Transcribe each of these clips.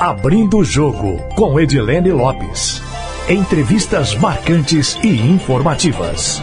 Abrindo o Jogo, com Edilene Lopes. Entrevistas marcantes e informativas.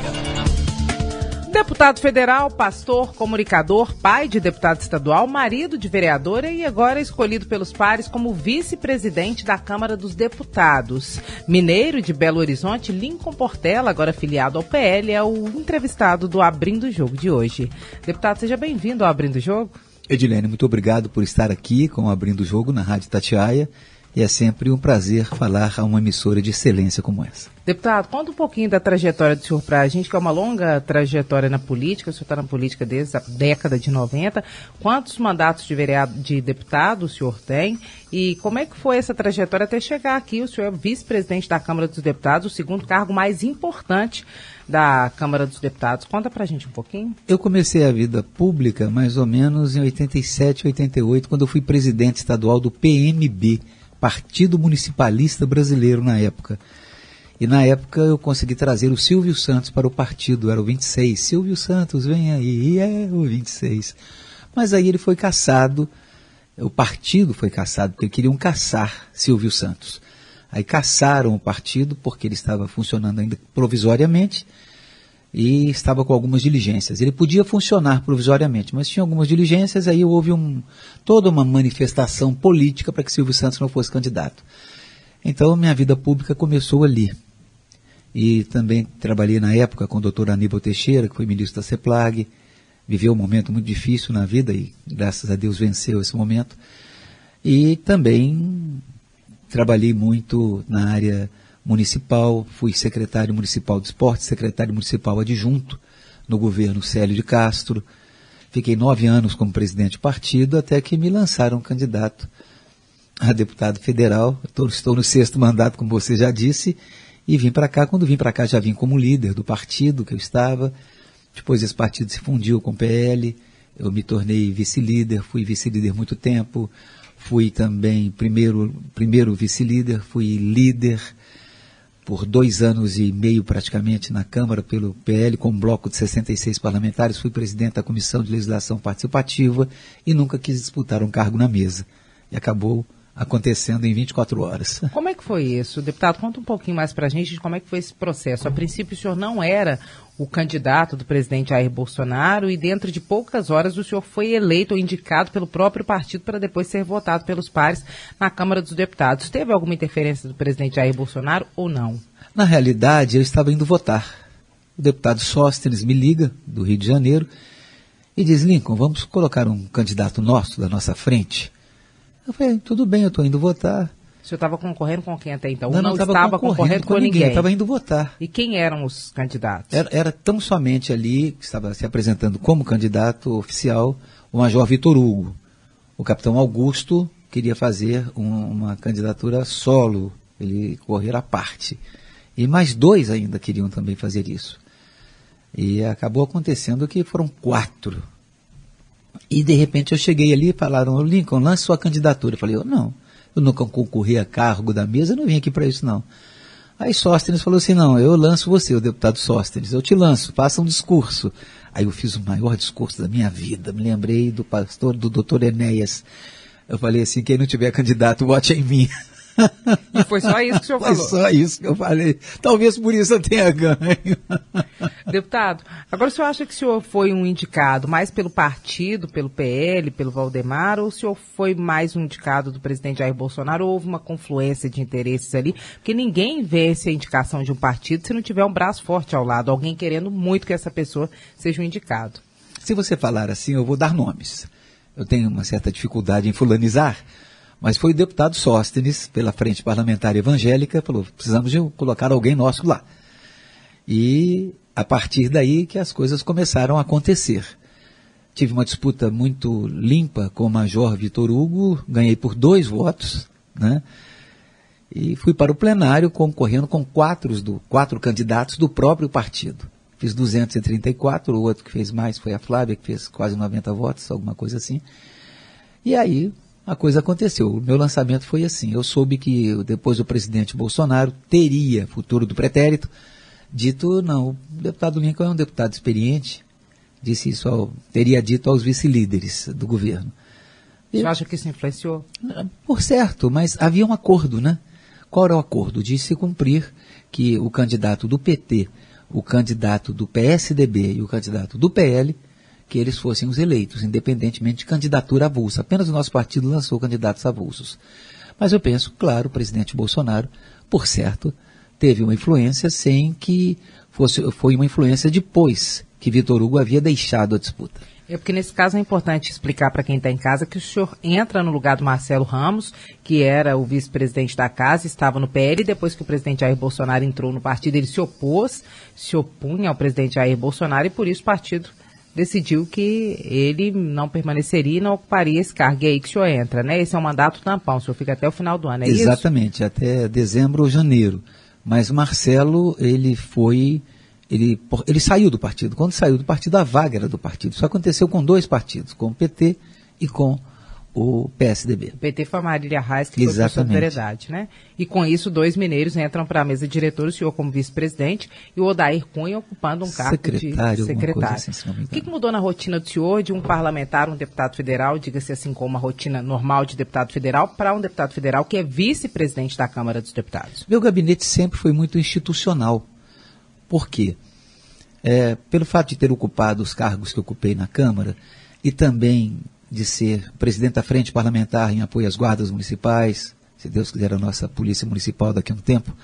Deputado federal, pastor, comunicador, pai de deputado estadual, marido de vereadora e agora escolhido pelos pares como vice-presidente da Câmara dos Deputados. Mineiro de Belo Horizonte, Lincoln Portela, agora filiado ao PL, é o entrevistado do Abrindo o Jogo de hoje. Deputado, seja bem-vindo ao Abrindo o Jogo. Edilene, muito obrigado por estar aqui com Abrindo o Jogo na Rádio Tatiaia. E é sempre um prazer falar a uma emissora de excelência como essa. Deputado, conta um pouquinho da trajetória do senhor para a gente, que é uma longa trajetória na política. O senhor está na política desde a década de 90. Quantos mandatos de, vereado, de deputado o senhor tem? E como é que foi essa trajetória até chegar aqui? O senhor é vice-presidente da Câmara dos Deputados, o segundo cargo mais importante da Câmara dos Deputados. Conta para a gente um pouquinho. Eu comecei a vida pública mais ou menos em 87, 88, quando eu fui presidente estadual do PMB Partido Municipalista Brasileiro na época. E na época eu consegui trazer o Silvio Santos para o partido, era o 26. Silvio Santos, vem aí, é o 26. Mas aí ele foi caçado, o partido foi caçado, porque queriam caçar Silvio Santos. Aí caçaram o partido, porque ele estava funcionando ainda provisoriamente, e estava com algumas diligências. Ele podia funcionar provisoriamente, mas tinha algumas diligências, aí houve um, toda uma manifestação política para que Silvio Santos não fosse candidato. Então minha vida pública começou ali. E também trabalhei na época com o doutor Aníbal Teixeira, que foi ministro da CEPLAG, viveu um momento muito difícil na vida e graças a Deus venceu esse momento. E também trabalhei muito na área municipal, fui secretário municipal de esporte, secretário municipal adjunto no governo Célio de Castro. Fiquei nove anos como presidente de partido, até que me lançaram candidato a deputado federal. Estou no sexto mandato, como você já disse, e vim para cá. Quando vim para cá, já vim como líder do partido que eu estava. Depois esse partido se fundiu com o PL, eu me tornei vice-líder, fui vice-líder muito tempo, fui também primeiro, primeiro vice-líder, fui líder por dois anos e meio praticamente na Câmara pelo PL, com um bloco de 66 parlamentares, fui presidente da Comissão de Legislação Participativa e nunca quis disputar um cargo na mesa. E acabou acontecendo em 24 horas. Como é que foi isso? Deputado, conta um pouquinho mais para a gente de como é que foi esse processo. A princípio, o senhor não era o candidato do presidente Jair Bolsonaro e dentro de poucas horas o senhor foi eleito ou indicado pelo próprio partido para depois ser votado pelos pares na Câmara dos Deputados. Teve alguma interferência do presidente Jair Bolsonaro ou não? Na realidade, eu estava indo votar. O deputado Sóstenes me liga, do Rio de Janeiro, e diz, Lincoln, vamos colocar um candidato nosso da nossa frente? Eu falei, tudo bem, eu estou indo votar. O senhor estava concorrendo com quem até então? Não, não, não estava concorrendo, concorrendo, com, ninguém. Estava indo votar. E quem eram os candidatos? Era, era, tão somente ali, que estava se apresentando como candidato oficial, o Major Vitor Hugo. O capitão Augusto queria fazer um, uma candidatura solo, ele correr à parte. E mais dois ainda queriam também fazer isso. E acabou acontecendo que foram quatro e de repente eu cheguei ali e falaram, Lincoln, lance sua candidatura. Eu falei, eu não, eu nunca concorri a cargo da mesa, eu não vim aqui para isso não. Aí Sóstenes falou assim, não, eu lanço você, o deputado Sóstenes, eu te lanço, faça um discurso. Aí eu fiz o maior discurso da minha vida, me lembrei do pastor, do doutor Enéas. Eu falei assim, quem não tiver candidato, vote em mim. E foi só isso que o senhor foi falou? Foi só isso que eu falei. Talvez por isso eu tenha ganho. Deputado, agora o senhor acha que o senhor foi um indicado mais pelo partido, pelo PL, pelo Valdemar, ou o senhor foi mais um indicado do presidente Jair Bolsonaro, ou houve uma confluência de interesses ali? Porque ninguém vence a indicação de um partido se não tiver um braço forte ao lado, alguém querendo muito que essa pessoa seja um indicado. Se você falar assim, eu vou dar nomes. Eu tenho uma certa dificuldade em fulanizar, mas foi o deputado Sóstenes, pela Frente Parlamentar Evangélica, falou, precisamos de colocar alguém nosso lá. E a partir daí que as coisas começaram a acontecer. Tive uma disputa muito limpa com o Major Vitor Hugo, ganhei por dois votos, né? E fui para o plenário concorrendo com quatro, do, quatro candidatos do próprio partido. Fiz 234, o outro que fez mais foi a Flávia, que fez quase 90 votos, alguma coisa assim. E aí a coisa aconteceu. O meu lançamento foi assim. Eu soube que depois do presidente Bolsonaro teria futuro do pretérito. Dito, não, o deputado Lincoln é um deputado experiente. Disse isso, ao, teria dito aos vice-líderes do governo. Você acha que isso influenciou? Por certo, mas havia um acordo, né? Qual era o acordo? De se cumprir que o candidato do PT, o candidato do PSDB e o candidato do PL, que eles fossem os eleitos, independentemente de candidatura avulsa. Apenas o nosso partido lançou candidatos avulsos. Mas eu penso, claro, o presidente Bolsonaro, por certo, teve uma influência sem que fosse, foi uma influência depois que Vitor Hugo havia deixado a disputa. É porque nesse caso é importante explicar para quem está em casa que o senhor entra no lugar do Marcelo Ramos, que era o vice-presidente da casa, estava no PL, e depois que o presidente Jair Bolsonaro entrou no partido, ele se opôs, se opunha ao presidente Jair Bolsonaro, e por isso o partido decidiu que ele não permaneceria e não ocuparia esse cargo. E aí que o senhor entra, né? Esse é um mandato tampão, o senhor fica até o final do ano, é Exatamente, isso? até dezembro ou janeiro. Mas Marcelo, ele foi ele, ele saiu do partido. Quando saiu do partido, a vaga era do partido. Isso aconteceu com dois partidos, com o PT e com o PSDB. O PT foi a Marília Reis, que Exatamente. foi solidariedade, né? E com isso, dois mineiros entram para a mesa de diretores, o senhor como vice-presidente e o Odair Cunha ocupando um cargo secretário, de secretário. Assim, o que, que, mudou na rotina do senhor de um parlamentar, um deputado federal, diga-se assim, como uma rotina normal de deputado federal, para um deputado federal que é vice-presidente da Câmara dos Deputados? Meu gabinete sempre foi muito institucional. Por quê? É, pelo fato de ter ocupado os cargos que ocupei na Câmara e também de ser presidente da Frente Parlamentar em apoio às guardas municipais, se Deus quiser a nossa Polícia Municipal daqui a um tempo.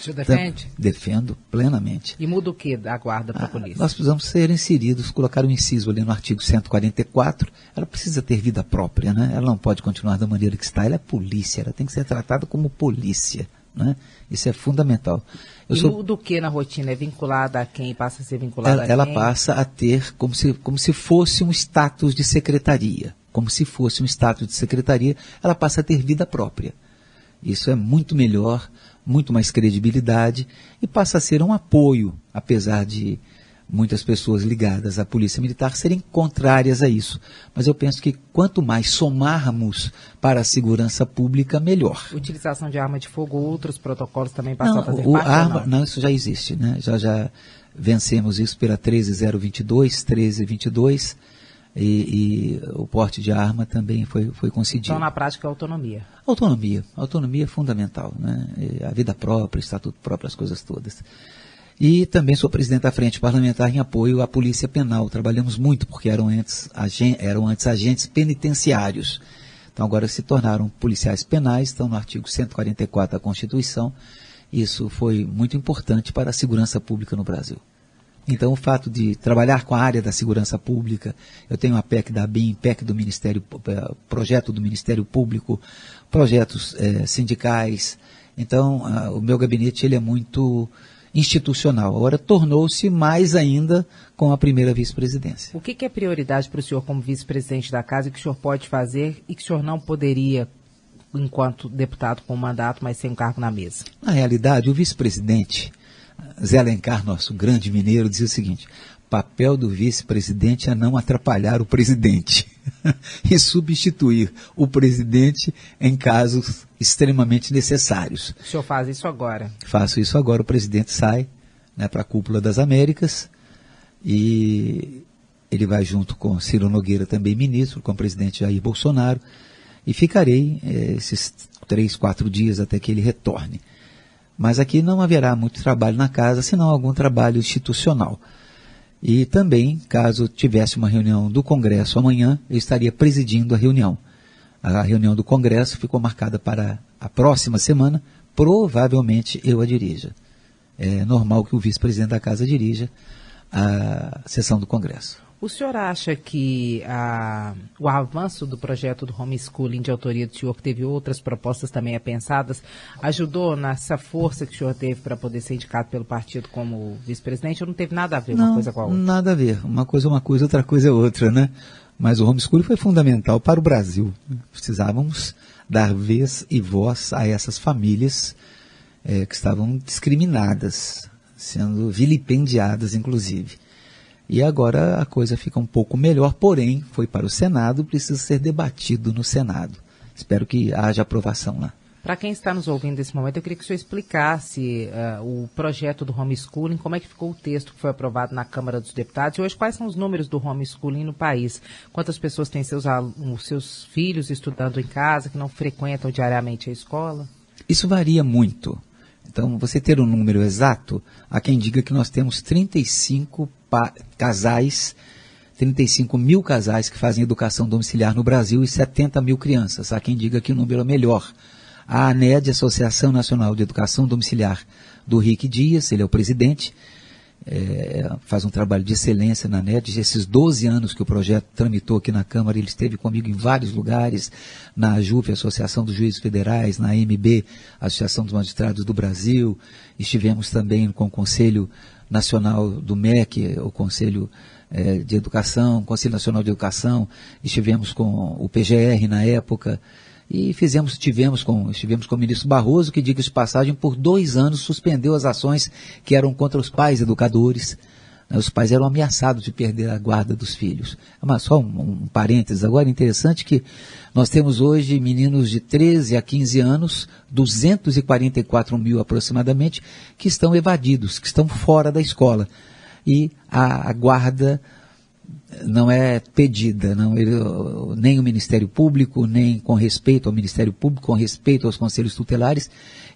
Você defende? Defendo plenamente. E muda o que da guarda para a ah, polícia? Nós precisamos ser inseridos, colocar um inciso ali no artigo 144. Ela precisa ter vida própria, né? Ela não pode continuar da maneira que está. Ela é polícia, ela tem que ser tratada como polícia. Né? Isso é fundamental. Eu e sou... do que na rotina? É vinculada a quem? Passa a ser vinculada ela, a quem? Ela passa a ter como se, como se fosse um status de secretaria. Como se fosse um status de secretaria, ela passa a ter vida própria. Isso é muito melhor, muito mais credibilidade e passa a ser um apoio, apesar de muitas pessoas ligadas à Polícia Militar serem contrárias a isso. Mas eu penso que quanto mais somarmos para a segurança pública, melhor. Utilização de arma de fogo, outros protocolos também passam não, a fazer o parte? Arma, não? não, isso já existe. Né? Já, já vencemos isso pela 13022, 1322. E, e, o porte de arma também foi, foi concedido. Então, na prática, autonomia. Autonomia. Autonomia é fundamental. Né? A vida própria, estatuto próprio, as coisas todas. E também sou presidente da Frente Parlamentar em apoio à Polícia Penal. Trabalhamos muito porque eram antes, eram antes agentes penitenciários. Então agora se tornaram policiais penais, estão no artigo 144 da Constituição. Isso foi muito importante para a segurança pública no Brasil. Então, o fato de trabalhar com a área da segurança pública, eu tenho a PEC da BIM, PEC do Ministério, eh, projeto do Ministério Público, projetos eh, sindicais. Então, a, o meu gabinete ele é muito institucional. Agora tornou-se mais ainda com a primeira vice-presidência. O que, que, é prioridade para o senhor como vice-presidente da casa e que o senhor pode fazer e que o senhor não poderia enquanto deputado com mandato, mas sem um cargo na mesa? Na realidade, o vice-presidente, Zé Alencar, nosso grande mineiro, dizia o seguinte: papel do vice-presidente é não atrapalhar o presidente e substituir o presidente em casos extremamente necessários. O senhor faz isso agora? Faço isso agora. O presidente sai né, para a cúpula das Américas e ele vai junto com Ciro Nogueira, também ministro, com o presidente Jair Bolsonaro, e ficarei eh, esses três, quatro dias até que ele retorne. Mas aqui não haverá muito trabalho na casa, senão algum trabalho institucional. E também, caso tivesse uma reunião do Congresso amanhã, eu estaria presidindo a reunião. A reunião do Congresso ficou marcada para a próxima semana, provavelmente eu a dirija. É normal que o vice-presidente da casa dirija a sessão do Congresso. O senhor acha que a, o avanço do projeto do homeschooling de autoria do senhor, que teve outras propostas também apensadas, ajudou nessa força que o senhor teve para poder ser indicado pelo partido como vice-presidente? Ou não teve nada a ver não, uma coisa com a outra? Nada a ver. Uma coisa é uma coisa, outra coisa é outra, né? Mas o homeschooling foi fundamental para o Brasil. Precisávamos dar vez e voz a essas famílias é, que estavam discriminadas, sendo vilipendiadas, inclusive. E agora a coisa fica um pouco melhor, porém, foi para o Senado, precisa ser debatido no Senado. Espero que haja aprovação lá. Para quem está nos ouvindo nesse momento, eu queria que o senhor explicasse uh, o projeto do homeschooling, como é que ficou o texto que foi aprovado na Câmara dos Deputados e hoje quais são os números do homeschooling no país? Quantas pessoas têm seus, seus filhos estudando em casa, que não frequentam diariamente a escola? Isso varia muito. Então, você ter um número exato, há quem diga que nós temos 35 casais 35 mil casais que fazem educação domiciliar no Brasil e 70 mil crianças. Há quem diga que o número é melhor. A ANED, Associação Nacional de Educação Domiciliar, do Rick Dias, ele é o presidente, é, faz um trabalho de excelência na ANED. Esses 12 anos que o projeto tramitou aqui na Câmara, ele esteve comigo em vários lugares, na AJUF, Associação dos Juízes Federais, na AMB, Associação dos Magistrados do Brasil, estivemos também com o Conselho Nacional do MEC, o Conselho é, de Educação, Conselho Nacional de Educação, estivemos com o PGR na época, e fizemos, tivemos com, estivemos com o ministro Barroso, que, diga de passagem, por dois anos suspendeu as ações que eram contra os pais educadores. Né, os pais eram ameaçados de perder a guarda dos filhos. Mas só um, um parênteses agora, interessante que nós temos hoje meninos de 13 a 15 anos, 244 mil aproximadamente, que estão evadidos, que estão fora da escola. E a, a guarda não é pedida, não, ele, nem o Ministério Público, nem com respeito ao Ministério Público, com respeito aos conselhos tutelares,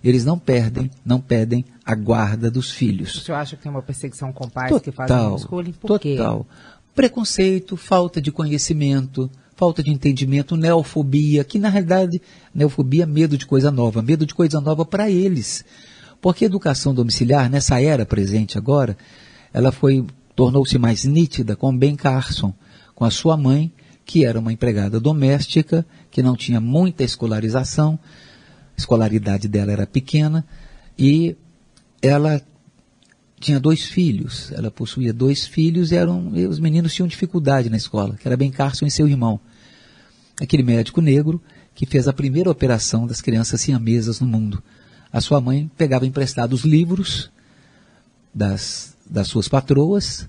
eles não perdem, não pedem a guarda dos filhos. O senhor acha que tem uma perseguição com pais total, que fazem homeschooling? Por total. quê? Preconceito, falta de conhecimento, falta de entendimento, neofobia, que na realidade, neofobia é medo de coisa nova, medo de coisa nova para eles. Porque a educação domiciliar, nessa era presente agora, ela foi tornou-se mais nítida com Ben Carson, com a sua mãe, que era uma empregada doméstica, que não tinha muita escolarização, escolaridade dela era pequena, e ela tinha dois filhos, ela possuía dois filhos e, eram, e os meninos tinham dificuldade na escola, que era Ben Carson e seu irmão. Aquele médico negro que fez a primeira operação das crianças siamesas no mundo. A sua mãe pegava emprestados livros das das suas patroas,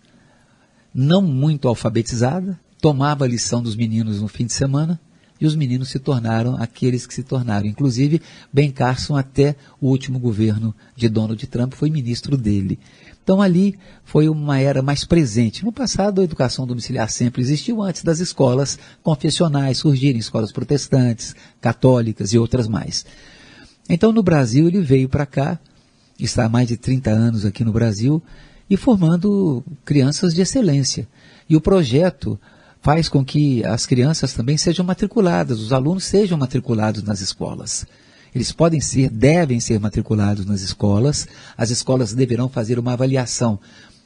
não muito alfabetizada, tomava a lição dos meninos no fim de semana e os meninos se tornaram aqueles que se tornaram. Inclusive, Ben Carson, até o último governo de Donald Trump, foi ministro dele. Então, ali foi uma era mais presente. No passado, a educação domiciliar sempre existiu antes das escolas confessionais surgirem, escolas protestantes, católicas e outras mais. Então, no Brasil, ele veio para cá, está há mais de 30 anos aqui no Brasil, e formando crianças de excelência. E o projeto faz com que as crianças também sejam matriculadas, os alunos sejam matriculados nas escolas. Eles podem ser, devem ser matriculados nas escolas, as escolas deverão fazer uma avaliação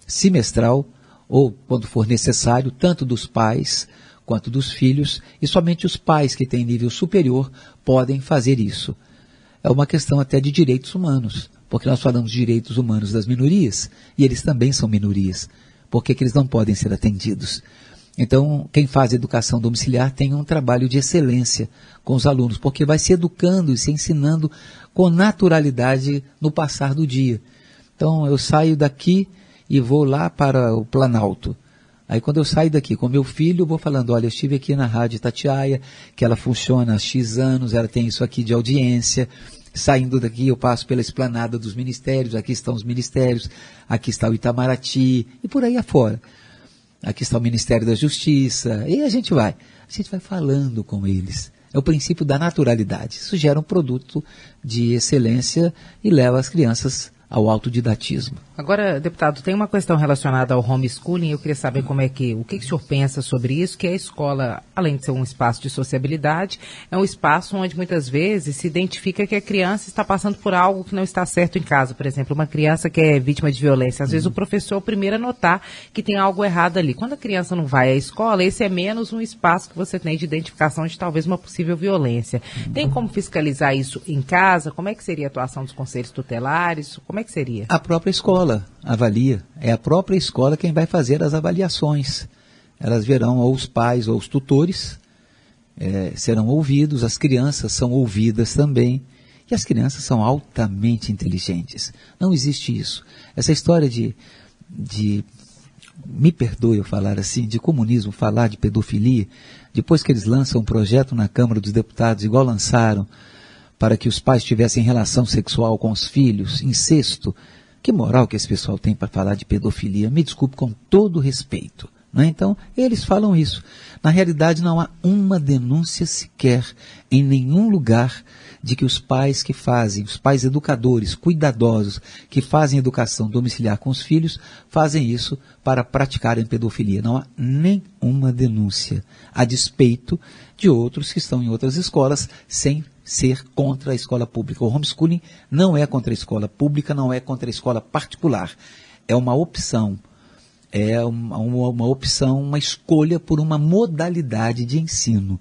semestral ou, quando for necessário, tanto dos pais quanto dos filhos, e somente os pais que têm nível superior podem fazer isso. É uma questão até de direitos humanos porque nós falamos de direitos humanos das minorias, e eles também são minorias. Por que, que eles não podem ser atendidos? Então, quem faz educação domiciliar tem um trabalho de excelência com os alunos, porque vai se educando e se ensinando com naturalidade no passar do dia. Então, eu saio daqui e vou lá para o Planalto. Aí quando eu saio daqui com meu filho, vou falando, olha, eu estive aqui na Rádio Tatiaia, que ela funciona há X anos, ela tem isso aqui de audiência, Saindo daqui, eu passo pela esplanada dos ministérios, aqui estão os ministérios, aqui está o Itamaraty, e por aí afora. Aqui está o Ministério da Justiça, e a gente vai. A gente vai falando com eles. É o princípio da naturalidade. Isso gera um produto de excelência e leva as crianças ao autodidatismo. Agora, deputado, tem uma questão relacionada ao homeschooling. Eu queria saber como é que, o que, que o senhor pensa sobre isso, que a escola, além de ser um espaço de sociabilidade, é um espaço onde muitas vezes se identifica que a criança está passando por algo que não está certo em casa. Por exemplo, uma criança que é vítima de violência. Às vezes o professor é o primeiro a notar que tem algo errado ali. Quando a criança não vai à escola, esse é menos um espaço que você tem de identificação de talvez uma possível violência. Tem como fiscalizar isso em casa? Como é que seria a atuação dos conselhos tutelares? Como é que seria? A própria escola escola avalia, é a própria escola quem vai fazer as avaliações. Elas verão ou os pais ou os tutores, é, serão ouvidos, as crianças são ouvidas também. E as crianças são altamente inteligentes. Não existe isso. Essa história de, de me perdoe eu falar assim, de comunismo, falar de pedofilia, depois que eles lançam um projeto na Câmara dos Deputados, igual lançaram para que os pais tivessem relação sexual com os filhos, incesto. Que moral que esse pessoal tem para falar de pedofilia? Me desculpe com todo respeito. Né? Então, eles falam isso. Na realidade, não há uma denúncia sequer em nenhum lugar de que os pais que fazem, os pais educadores, cuidadosos, que fazem educação domiciliar com os filhos, fazem isso para praticarem pedofilia. Não há nenhuma denúncia, a despeito de outros que estão em outras escolas sem ser contra a escola pública. O homeschooling não é contra a escola pública, não é contra a escola particular. É uma opção é uma, uma, uma opção, uma escolha por uma modalidade de ensino.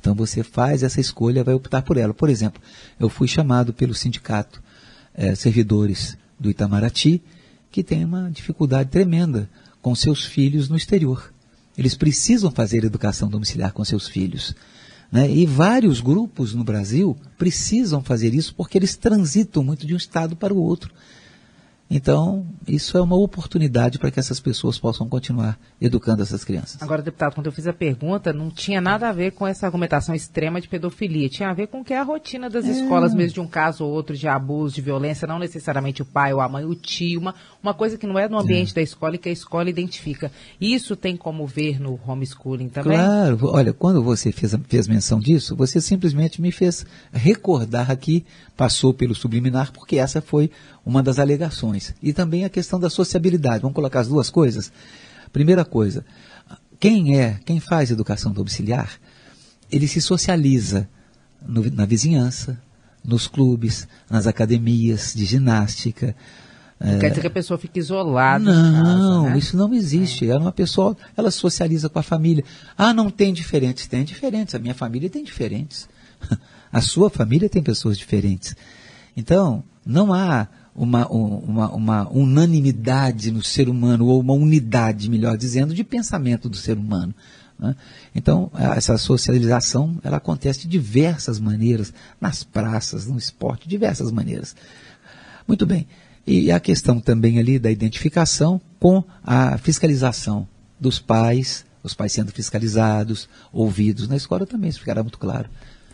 Então você faz essa escolha, vai optar por ela. Por exemplo, eu fui chamado pelo sindicato é, servidores do Itamaraty, que tem uma dificuldade tremenda com seus filhos no exterior. Eles precisam fazer educação domiciliar com seus filhos. Né? E vários grupos no Brasil precisam fazer isso porque eles transitam muito de um estado para o outro. Então, isso é uma oportunidade para que essas pessoas possam continuar educando essas crianças. Agora, deputado, quando eu fiz a pergunta, não tinha nada a ver com essa argumentação extrema de pedofilia. Tinha a ver com o que é a rotina das é. escolas, mesmo de um caso ou outro de abuso, de violência, não necessariamente o pai ou a mãe, o tio, uma, uma coisa que não é no ambiente é. da escola e que a escola identifica. Isso tem como ver no homeschooling também? Claro. Olha, quando você fez, fez menção disso, você simplesmente me fez recordar aqui, passou pelo subliminar, porque essa foi uma das alegações. E também a questão da sociabilidade. Vamos colocar as duas coisas? Primeira coisa, quem é, quem faz educação domiciliar, ele se socializa no, na vizinhança, nos clubes, nas academias de ginástica. Não é... quer dizer que a pessoa fica isolada. Não, casa, né? isso não existe. É. Ela é uma pessoa, ela socializa com a família. Ah, não tem diferentes. Tem diferentes. A minha família tem diferentes. A sua família tem pessoas diferentes. Então, não há uma, uma, uma unanimidade no ser humano, ou uma unidade, melhor dizendo, de pensamento do ser humano. Né? Então, essa socialização ela acontece de diversas maneiras, nas praças, no esporte, diversas maneiras. Muito bem. E a questão também ali da identificação com a fiscalização dos pais, os pais sendo fiscalizados, ouvidos na escola também, isso ficará muito claro.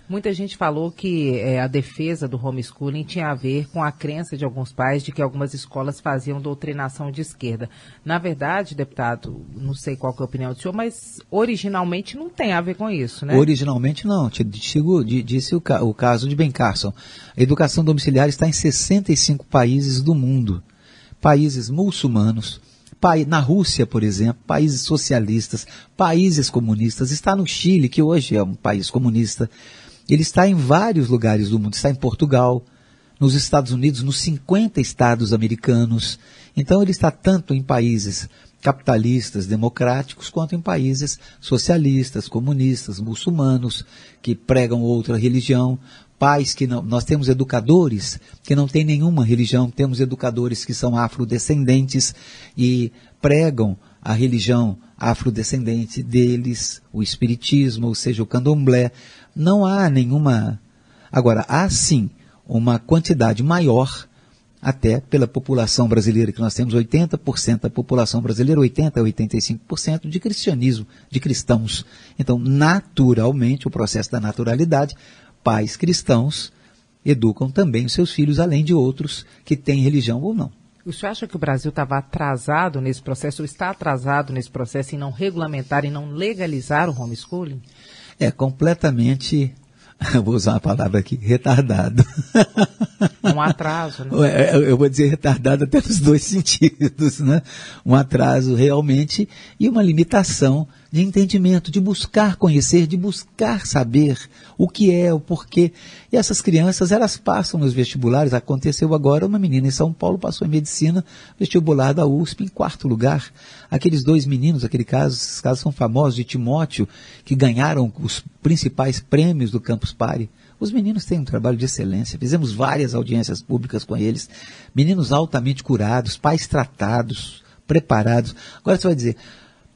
Muita gente falou que é, a defesa do homeschooling tinha a ver com a crença de alguns pais de que algumas escolas faziam doutrinação de esquerda. Na verdade, deputado, não sei qual é a opinião do senhor, mas originalmente não tem a ver com isso, né? Originalmente não. Digo, disse o, o caso de Ben Carson. A educação domiciliar está em 65 países do mundo. Países muçulmanos, na Rússia, por exemplo, países socialistas, países comunistas, está no Chile, que hoje é um país comunista, ele está em vários lugares do mundo, está em Portugal, nos Estados Unidos, nos 50 estados americanos. Então ele está tanto em países capitalistas, democráticos, quanto em países socialistas, comunistas, muçulmanos, que pregam outra religião, pais que não, nós temos educadores que não têm nenhuma religião, temos educadores que são afrodescendentes e pregam a religião afrodescendente deles, o espiritismo, ou seja, o candomblé, não há nenhuma. Agora, há sim uma quantidade maior, até pela população brasileira, que nós temos 80% da população brasileira, 80% a 85% de cristianismo, de cristãos. Então, naturalmente, o processo da naturalidade, pais cristãos educam também os seus filhos, além de outros que têm religião ou não. O senhor acha que o Brasil estava atrasado nesse processo, ou está atrasado nesse processo em não regulamentar e não legalizar o homeschooling? é completamente, vou usar uma palavra aqui, retardado. Um atraso, né? Eu vou dizer retardado até nos dois sentidos, né? Um atraso realmente e uma limitação de entendimento, de buscar conhecer, de buscar saber o que é, o porquê. E essas crianças, elas passam nos vestibulares. Aconteceu agora, uma menina em São Paulo passou em medicina, vestibular da USP em quarto lugar. Aqueles dois meninos, aquele caso, esses casos são famosos, de Timóteo, que ganharam os principais prêmios do Campus Party. Os meninos têm um trabalho de excelência. Fizemos várias audiências públicas com eles. Meninos altamente curados, pais tratados, preparados. Agora você vai dizer,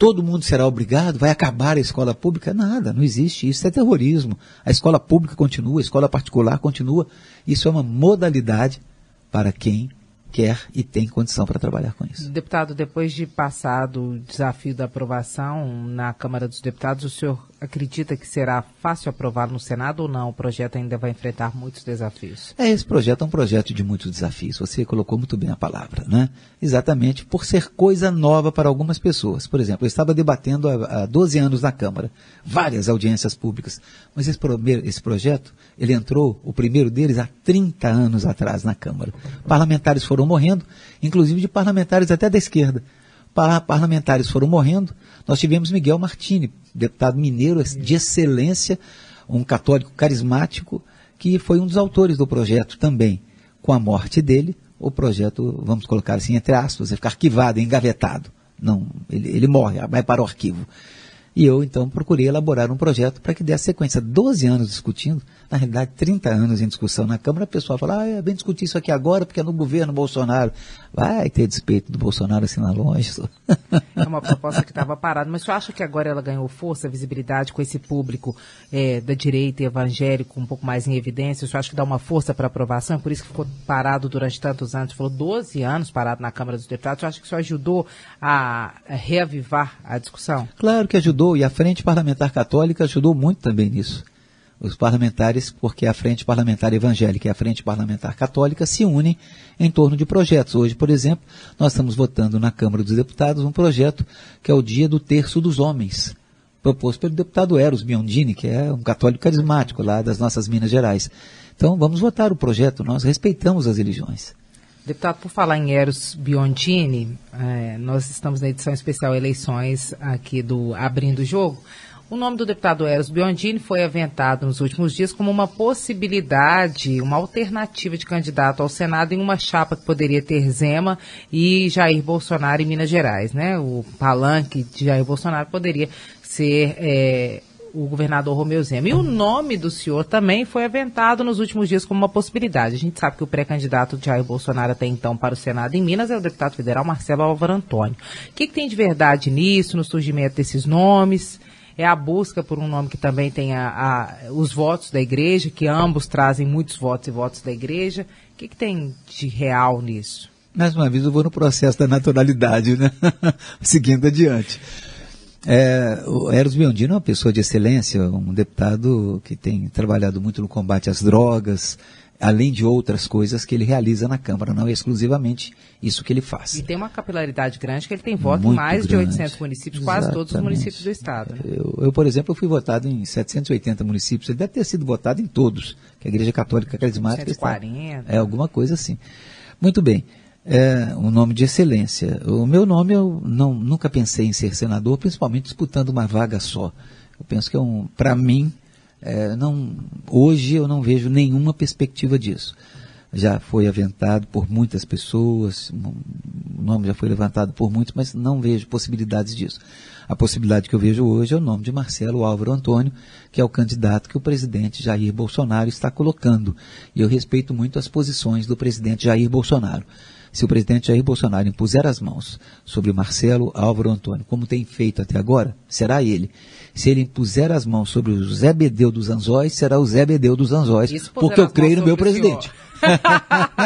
todo mundo será obrigado, vai acabar a escola pública? Nada, não existe isso, é terrorismo. A escola pública continua, a escola particular continua. Isso é uma modalidade para quem quer e tem condição para trabalhar com isso. Deputado, depois de passado o desafio da aprovação na Câmara dos Deputados, o senhor acredita que será fácil aprovar no Senado ou não? O projeto ainda vai enfrentar muitos desafios. É, esse projeto é um projeto de muitos desafios. Você colocou muito bem a palavra, né? Exatamente por ser coisa nova para algumas pessoas. Por exemplo, eu estava debatendo há, há 12 anos na Câmara, várias audiências públicas, mas esse, esse projeto, ele entrou, o primeiro deles, há 30 anos atrás na Câmara. Parlamentares foram morrendo, inclusive de parlamentares até da esquerda. Parlamentares foram morrendo. Nós tivemos Miguel Martini, deputado mineiro de excelência, um católico carismático, que foi um dos autores do projeto também. Com a morte dele, o projeto, vamos colocar assim, entre aspas, vai ficar arquivado, engavetado. Não, ele, ele morre, vai para o arquivo. E eu, então, procurei elaborar um projeto para que desse sequência. 12 anos discutindo, na realidade, 30 anos em discussão na Câmara, o pessoal fala, ah, é bem discutir isso aqui agora, porque é no governo Bolsonaro. Vai ter despeito do Bolsonaro assim lá longe. É uma proposta que estava parada, mas você acha que agora ela ganhou força, visibilidade com esse público é, da direita e evangélico um pouco mais em evidência? Você acha que dá uma força para aprovação? Por isso que ficou parado durante tantos anos, falou 12 anos parado na Câmara dos Deputados. Você acha que isso ajudou a reavivar a discussão? Claro que ajudou, e a Frente Parlamentar Católica ajudou muito também nisso os parlamentares, porque a Frente Parlamentar Evangélica e a Frente Parlamentar Católica se unem em torno de projetos. Hoje, por exemplo, nós estamos votando na Câmara dos Deputados um projeto que é o Dia do Terço dos Homens, proposto pelo deputado Eros Biondini, que é um católico carismático lá das nossas Minas Gerais. Então, vamos votar o projeto, nós respeitamos as religiões. Deputado, por falar em Eros Biondini, é, nós estamos na edição especial Eleições aqui do Abrindo o Jogo. O nome do deputado Eros Biondini foi aventado nos últimos dias como uma possibilidade, uma alternativa de candidato ao Senado em uma chapa que poderia ter Zema e Jair Bolsonaro em Minas Gerais, né? O palanque de Jair Bolsonaro poderia ser é, o governador Romeu Zema. E o nome do senhor também foi aventado nos últimos dias como uma possibilidade. A gente sabe que o pré-candidato de Jair Bolsonaro até então para o Senado em Minas é o deputado federal Marcelo Álvaro Antônio. O que, que tem de verdade nisso, no surgimento desses nomes? É a busca por um nome que também tenha a, os votos da igreja, que ambos trazem muitos votos e votos da igreja. O que, que tem de real nisso? Mais uma vez eu vou no processo da naturalidade, né? Seguindo adiante. É, o Eros Biondino é uma pessoa de excelência, um deputado que tem trabalhado muito no combate às drogas, além de outras coisas que ele realiza na Câmara, não é exclusivamente isso que ele faz. E tem uma capilaridade grande que ele tem voto Muito em mais grande. de 800 municípios, Exatamente. quase todos os municípios do estado. Né? Eu, eu, por exemplo, fui votado em 780 municípios, ele deve ter sido votado em todos, que a Igreja Católica Carismática 140. Está, é alguma coisa assim. Muito bem. É um nome de excelência. O meu nome eu não, nunca pensei em ser senador, principalmente disputando uma vaga só. Eu penso que é um, para mim, é, não, hoje eu não vejo nenhuma perspectiva disso. Já foi aventado por muitas pessoas, o nome já foi levantado por muitos, mas não vejo possibilidades disso. A possibilidade que eu vejo hoje é o nome de Marcelo Álvaro Antônio, que é o candidato que o presidente Jair Bolsonaro está colocando. E eu respeito muito as posições do presidente Jair Bolsonaro. Se o presidente Jair Bolsonaro impuser as mãos sobre Marcelo Álvaro Antônio, como tem feito até agora, será ele. Se ele impuser as mãos sobre o Zé Bedeu dos Anzóis, será o Zé Bedeu dos Anzóis, porque eu creio no meu presidente.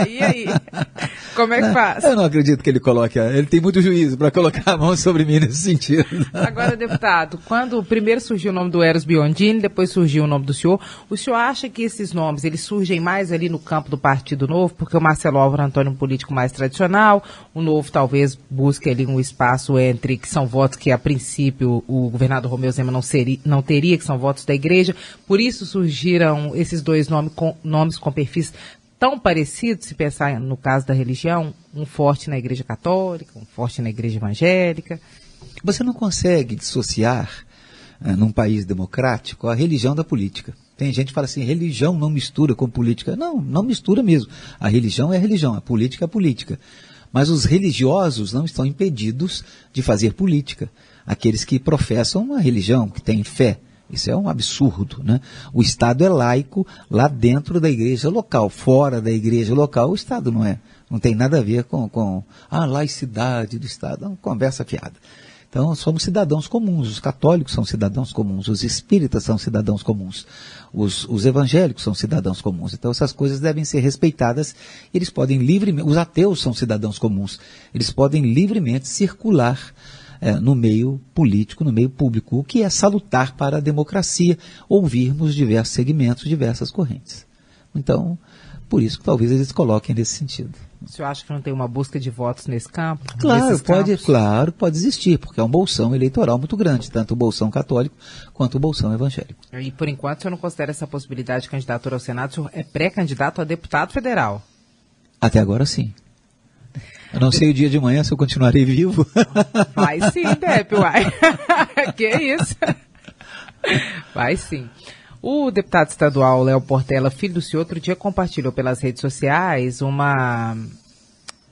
e aí? Como é que faz? Eu não acredito que ele coloque. Ele tem muito juízo para colocar a mão sobre mim nesse sentido. Agora, deputado, quando primeiro surgiu o nome do Eros Biondini, depois surgiu o nome do senhor, o senhor acha que esses nomes eles surgem mais ali no campo do Partido Novo, porque o Marcelo Álvaro Antônio é um político mais tradicional, o Novo talvez busque ali um espaço entre que são votos que a princípio o governador Romeu Zema não, seria, não teria, que são votos da igreja, por isso surgiram esses dois nomes com, nomes com perfis tão parecido, se pensar no caso da religião, um forte na igreja católica, um forte na igreja evangélica. Você não consegue dissociar, uh, num país democrático, a religião da política. Tem gente que fala assim, religião não mistura com política. Não, não mistura mesmo. A religião é a religião, a política é a política. Mas os religiosos não estão impedidos de fazer política. Aqueles que professam uma religião, que têm fé, isso é um absurdo, né? O Estado é laico lá dentro da igreja local. Fora da igreja local, o Estado não é. Não tem nada a ver com, com a laicidade do Estado. É uma conversa fiada. Então, somos cidadãos comuns. Os católicos são cidadãos comuns. Os espíritas são cidadãos comuns. Os, os evangélicos são cidadãos comuns. Então, essas coisas devem ser respeitadas. Eles podem livremente. Os ateus são cidadãos comuns. Eles podem livremente circular é, no meio político, no meio público, o que é salutar para a democracia, ouvirmos diversos segmentos, diversas correntes. Então, por isso que talvez eles coloquem nesse sentido. O senhor acha que não tem uma busca de votos nesse campo? Claro, pode, campos? claro, pode existir, porque é um bolsão eleitoral muito grande, tanto o bolsão católico quanto o bolsão evangélico. E por enquanto o senhor não considera essa possibilidade de candidatura ao Senado, o senhor é pré-candidato a deputado federal? Até agora sim. Eu não sei o dia de manhã se eu continuarei vivo. Vai sim, Depp, uai. que isso? Vai sim. O deputado estadual Léo Portela, filho do senhor, outro dia compartilhou pelas redes sociais uma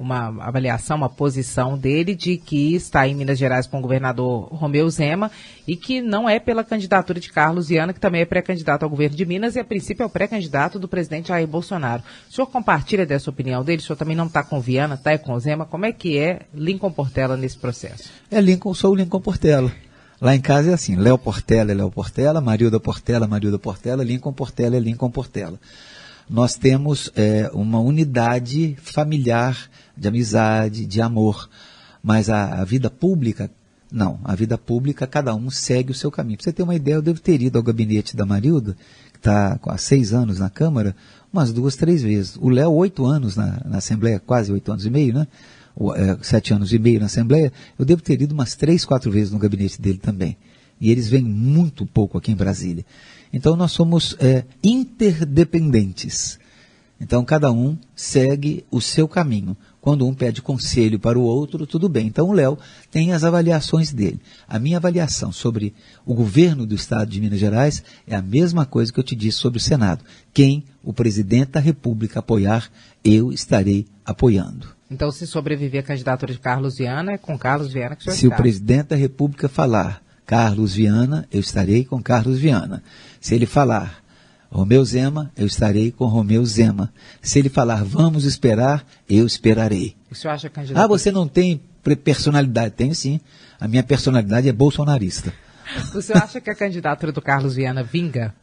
uma avaliação, uma posição dele de que está em Minas Gerais com o governador Romeu Zema e que não é pela candidatura de Carlos Viana, que também é pré-candidato ao governo de Minas e a princípio é o pré-candidato do presidente Jair Bolsonaro. O senhor compartilha dessa opinião dele? O senhor também não está com Viana, está com Zema? Como é que é Lincoln Portela nesse processo? É Lincoln, sou o Lincoln Portela. Lá em casa é assim, Léo Portela é Léo Portela, Marilda Portela, Marilda Portela, Lincoln Portela é Lincoln Portela. Nós temos é, uma unidade familiar de amizade, de amor. Mas a, a, vida pública, não. A vida pública, cada um segue o seu caminho. Pra você ter uma ideia, eu devo ter ido ao gabinete da Marilda, que está há seis anos na Câmara, umas duas, três vezes. O Léo, oito anos na, na Assembleia, quase oito anos e meio, né? O, é, sete anos e meio na Assembleia, eu devo ter ido umas três, quatro vezes no gabinete dele também. E eles vêm muito pouco aqui em Brasília. Então nós somos é, interdependentes. Então cada um segue o seu caminho. Quando um pede conselho para o outro, tudo bem. Então o Léo tem as avaliações dele. A minha avaliação sobre o governo do Estado de Minas Gerais é a mesma coisa que eu te disse sobre o Senado. Quem o presidente da República apoiar, eu estarei apoiando. Então, se sobreviver a candidatura de Carlos Viana, é com Carlos Viana que o senhor Se está. o presidente da República falar Carlos Viana, eu estarei com Carlos Viana. Se ele falar Romeu Zema, eu estarei com Romeu Zema. Se ele falar vamos esperar, eu esperarei. O senhor acha candidato? Ah, você não tem personalidade? Tenho sim. A minha personalidade é bolsonarista. O senhor acha que a candidatura do Carlos Viana vinga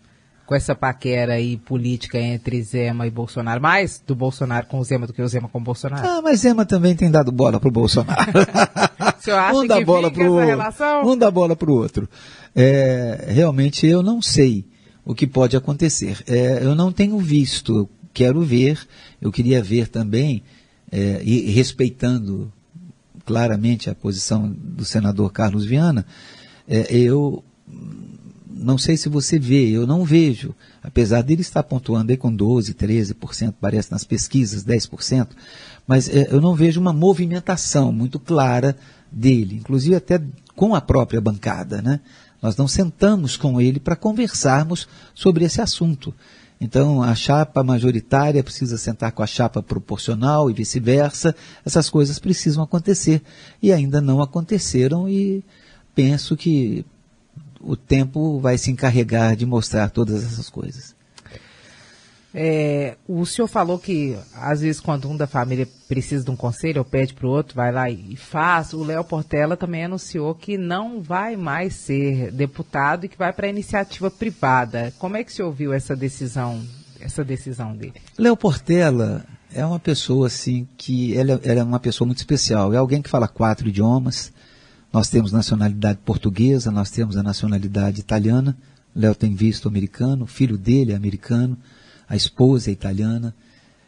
com essa paquera aí política entre Zema e Bolsonaro? Mais do Bolsonaro com o Zema do que o Zema com o Bolsonaro? Ah, mas Zema também tem dado bola pro Bolsonaro. o acha um dá que bola pro, essa relação? Um dá bola pro outro. É, realmente eu não sei o que pode acontecer. É, eu não tenho visto, eu quero ver, eu queria ver também, é, e respeitando claramente a posição do senador Carlos Viana, é, eu não sei se você vê, eu não vejo, apesar dele estar pontuando aí com 12%, 13%, parece nas pesquisas, 10%, mas é, eu não vejo uma movimentação muito clara dele, inclusive até com a própria bancada, né? Nós não sentamos com ele para conversarmos sobre esse assunto. Então, a chapa majoritária precisa sentar com a chapa proporcional e vice-versa. Essas coisas precisam acontecer. E ainda não aconteceram, e penso que o tempo vai se encarregar de mostrar todas essas coisas. É, o senhor falou que, às vezes, quando um da família precisa de um conselho ou pede para o outro, vai lá e faz. O Léo Portela também anunciou que não vai mais ser deputado e que vai para a iniciativa privada. Como é que se ouviu essa decisão, essa decisão dele? Léo Portela é uma pessoa assim que ela, ela é uma pessoa muito especial. É alguém que fala quatro idiomas. Nós temos nacionalidade portuguesa, nós temos a nacionalidade italiana. Léo tem visto americano, o filho dele é americano a esposa é italiana,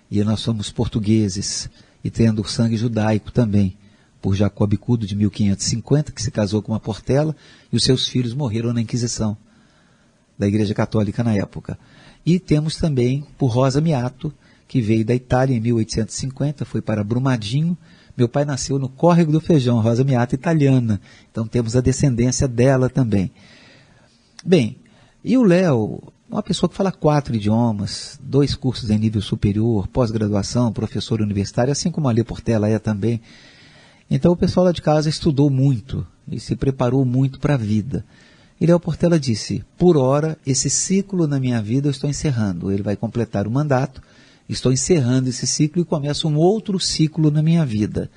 e nós somos portugueses, e tendo sangue judaico também, por Jacó Bicudo, de 1550, que se casou com uma portela, e os seus filhos morreram na Inquisição da Igreja Católica na época. E temos também por Rosa Miato, que veio da Itália em 1850, foi para Brumadinho. Meu pai nasceu no Córrego do Feijão, Rosa Miato italiana. Então temos a descendência dela também. Bem, e o Léo uma pessoa que fala quatro idiomas, dois cursos em nível superior, pós-graduação, professor universitário, assim como a Lê Portela é também. Então o pessoal lá de casa estudou muito e se preparou muito para a vida. E Léo Portela disse: por hora, esse ciclo na minha vida eu estou encerrando. Ele vai completar o mandato, estou encerrando esse ciclo e começa um outro ciclo na minha vida.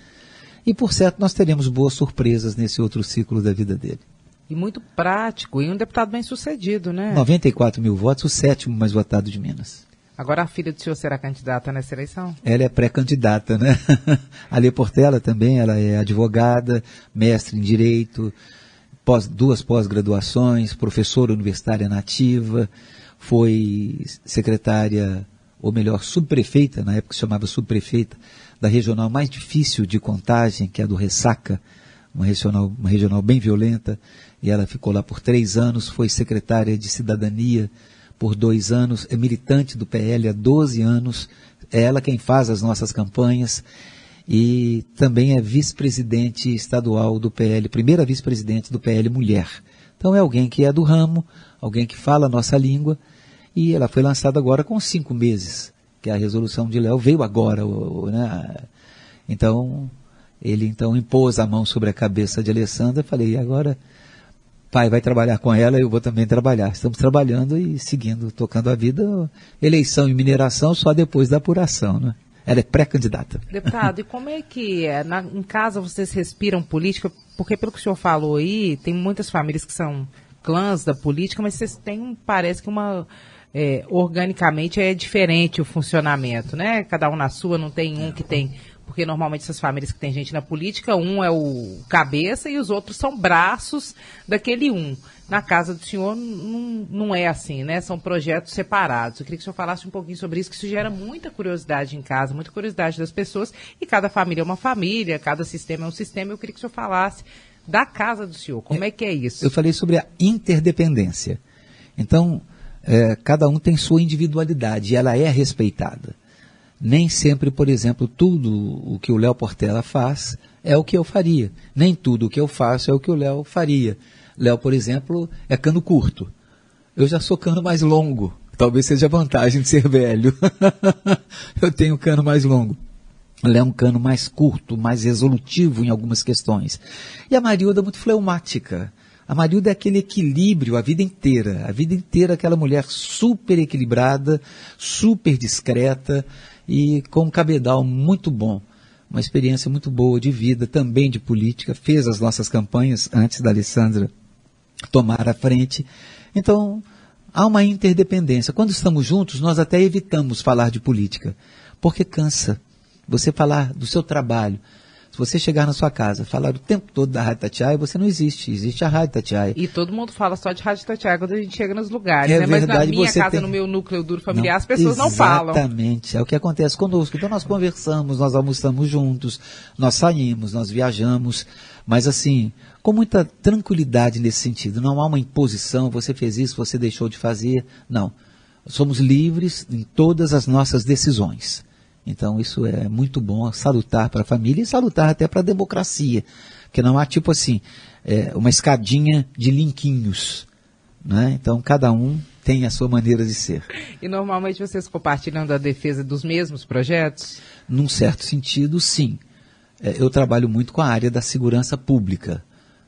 E por certo, nós teremos boas surpresas nesse outro ciclo da vida dele. E muito prático, e um deputado bem sucedido, né? 94 mil votos, o sétimo mais votado de Minas. Agora a filha do senhor será candidata nessa eleição? Ela é pré-candidata, né? a Lê Portela também, ela é advogada, mestre em Direito, pós, duas pós-graduações, professora universitária nativa, foi secretária, ou melhor, subprefeita, na época se chamava subprefeita, da regional mais difícil de contagem, que é a do Ressaca, uma regional, uma regional bem violenta, e ela ficou lá por três anos, foi secretária de cidadania por dois anos, é militante do PL há 12 anos, é ela quem faz as nossas campanhas e também é vice-presidente estadual do PL, primeira vice-presidente do PL Mulher. Então é alguém que é do ramo, alguém que fala a nossa língua e ela foi lançada agora com cinco meses, que a resolução de Léo veio agora, né? Então ele então impôs a mão sobre a cabeça de Alessandra, falei, agora pai vai trabalhar com ela, eu vou também trabalhar. Estamos trabalhando e seguindo, tocando a vida. Eleição e mineração só depois da apuração, né? Ela é pré-candidata. Deputado, e como é que é? Na, em casa vocês respiram política? Porque pelo que o senhor falou aí, tem muitas famílias que são clãs da política, mas vocês têm, parece que uma... É, organicamente é diferente o funcionamento, né? Cada um na sua, não tem um que tem porque normalmente essas famílias que tem gente na política, um é o cabeça e os outros são braços daquele um. Na casa do senhor não, não é assim, né? São projetos separados. Eu queria que o senhor falasse um pouquinho sobre isso, que isso gera muita curiosidade em casa, muita curiosidade das pessoas, e cada família é uma família, cada sistema é um sistema. Eu queria que o senhor falasse da casa do senhor, como é, é que é isso? Eu falei sobre a interdependência. Então, é, cada um tem sua individualidade e ela é respeitada nem sempre, por exemplo, tudo o que o Léo Portela faz é o que eu faria. Nem tudo o que eu faço é o que o Léo faria. Léo, por exemplo, é cano curto. Eu já sou cano mais longo. Talvez seja a vantagem de ser velho. eu tenho cano mais longo. Léo é um cano mais curto, mais resolutivo em algumas questões. E a Marilda é muito fleumática. A Marilda é aquele equilíbrio a vida inteira. A vida inteira aquela mulher super equilibrada, super discreta, e com um cabedal muito bom. Uma experiência muito boa de vida, também de política, fez as nossas campanhas antes da Alessandra tomar a frente. Então, há uma interdependência. Quando estamos juntos, nós até evitamos falar de política, porque cansa. Você falar do seu trabalho, se você chegar na sua casa, falar o tempo todo da Rádio Tatiaia, você não existe. Existe a Rádio Tatiaia. E todo mundo fala só de Rádio Tatiaia quando a gente chega nos lugares, é né? Verdade, Mas na minha casa, tem... no meu núcleo duro familiar, não, as pessoas não falam. Exatamente. É o que acontece conosco. Então nós conversamos, nós almoçamos juntos, nós saímos, nós viajamos. Mas assim, com muita tranquilidade nesse sentido. Não há uma imposição, você fez isso, você deixou de fazer. Não. Somos livres em todas as nossas decisões. Então isso é muito bom, salutar para a família e salutar até para a democracia. Porque não há tipo assim, é, uma escadinha de linquinhos. Né? Então cada um tem a sua maneira de ser. E normalmente vocês compartilham da defesa dos mesmos projetos? Num certo sentido, sim. É, eu trabalho muito com a área da segurança pública.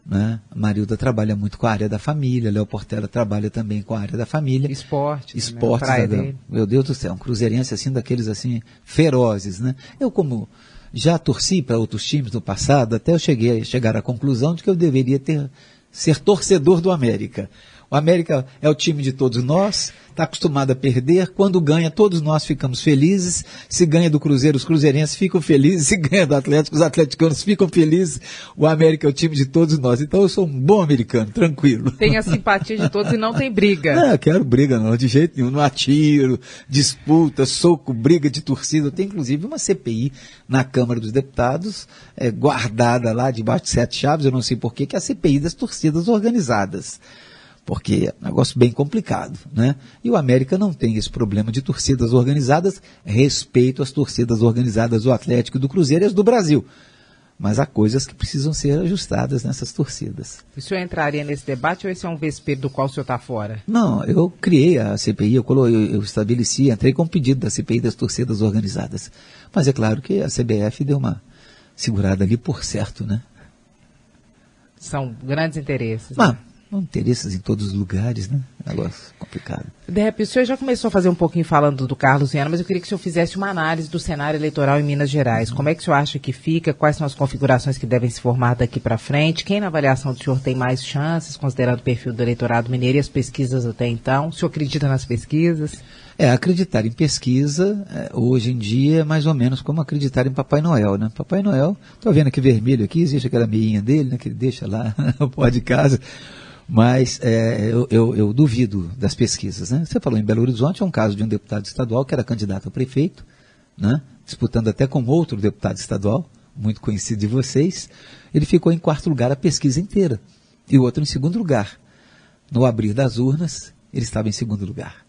Né? A Marilda trabalha muito com a área da família, Léo Portela trabalha também com a área da família. Esporte. Esporte. Né? Meu Deus do céu, um cruzeirense assim, daqueles assim, ferozes. Né? Eu, como já torci para outros times no passado, até eu cheguei chegar à conclusão de que eu deveria ter, ser torcedor do América. O América é o time de todos nós, está acostumado a perder. Quando ganha, todos nós ficamos felizes. Se ganha do Cruzeiro, os cruzeirenses ficam felizes. Se ganha do Atlético, os atleticanos ficam felizes. O América é o time de todos nós. Então eu sou um bom americano, tranquilo. Tem a simpatia de todos e não tem briga. Não, eu quero briga não, de jeito nenhum. Não atiro, disputa, soco, briga de torcida. Tem inclusive uma CPI na Câmara dos Deputados, é, guardada lá debaixo de sete chaves, eu não sei porquê, que é a CPI das torcidas organizadas porque é um negócio bem complicado, né? E o América não tem esse problema de torcidas organizadas, respeito às torcidas organizadas do Atlético do Cruzeiro e as do Brasil. Mas há coisas que precisam ser ajustadas nessas torcidas. O senhor entraria nesse debate ou esse é um vespeiro do qual o senhor está fora? Não, eu criei a CPI, eu, eu, eu estabeleci, entrei com o pedido da CPI das torcidas organizadas. Mas é claro que a CBF deu uma segurada ali por certo, né? São grandes interesses. Mas, né? Interesses em todos os lugares, né? Negócio complicado. De repente, o senhor já começou a fazer um pouquinho falando do Carlos Viana, mas eu queria que o senhor fizesse uma análise do cenário eleitoral em Minas Gerais. Como é que o senhor acha que fica? Quais são as configurações que devem se formar daqui para frente? Quem, na avaliação do senhor, tem mais chances, considerando o perfil do eleitorado mineiro e as pesquisas até então? O senhor acredita nas pesquisas? É, acreditar em pesquisa, é, hoje em dia, é mais ou menos como acreditar em Papai Noel, né? Papai Noel, estou vendo aqui vermelho aqui, existe aquela meinha dele, né, que ele deixa lá no pó de casa, mas é, eu, eu, eu, duvido das pesquisas, né? Você falou em Belo Horizonte, é um caso de um deputado estadual que era candidato a prefeito, né? Disputando até com outro deputado estadual, muito conhecido de vocês, ele ficou em quarto lugar a pesquisa inteira, e o outro em segundo lugar. No abrir das urnas, ele estava em segundo lugar.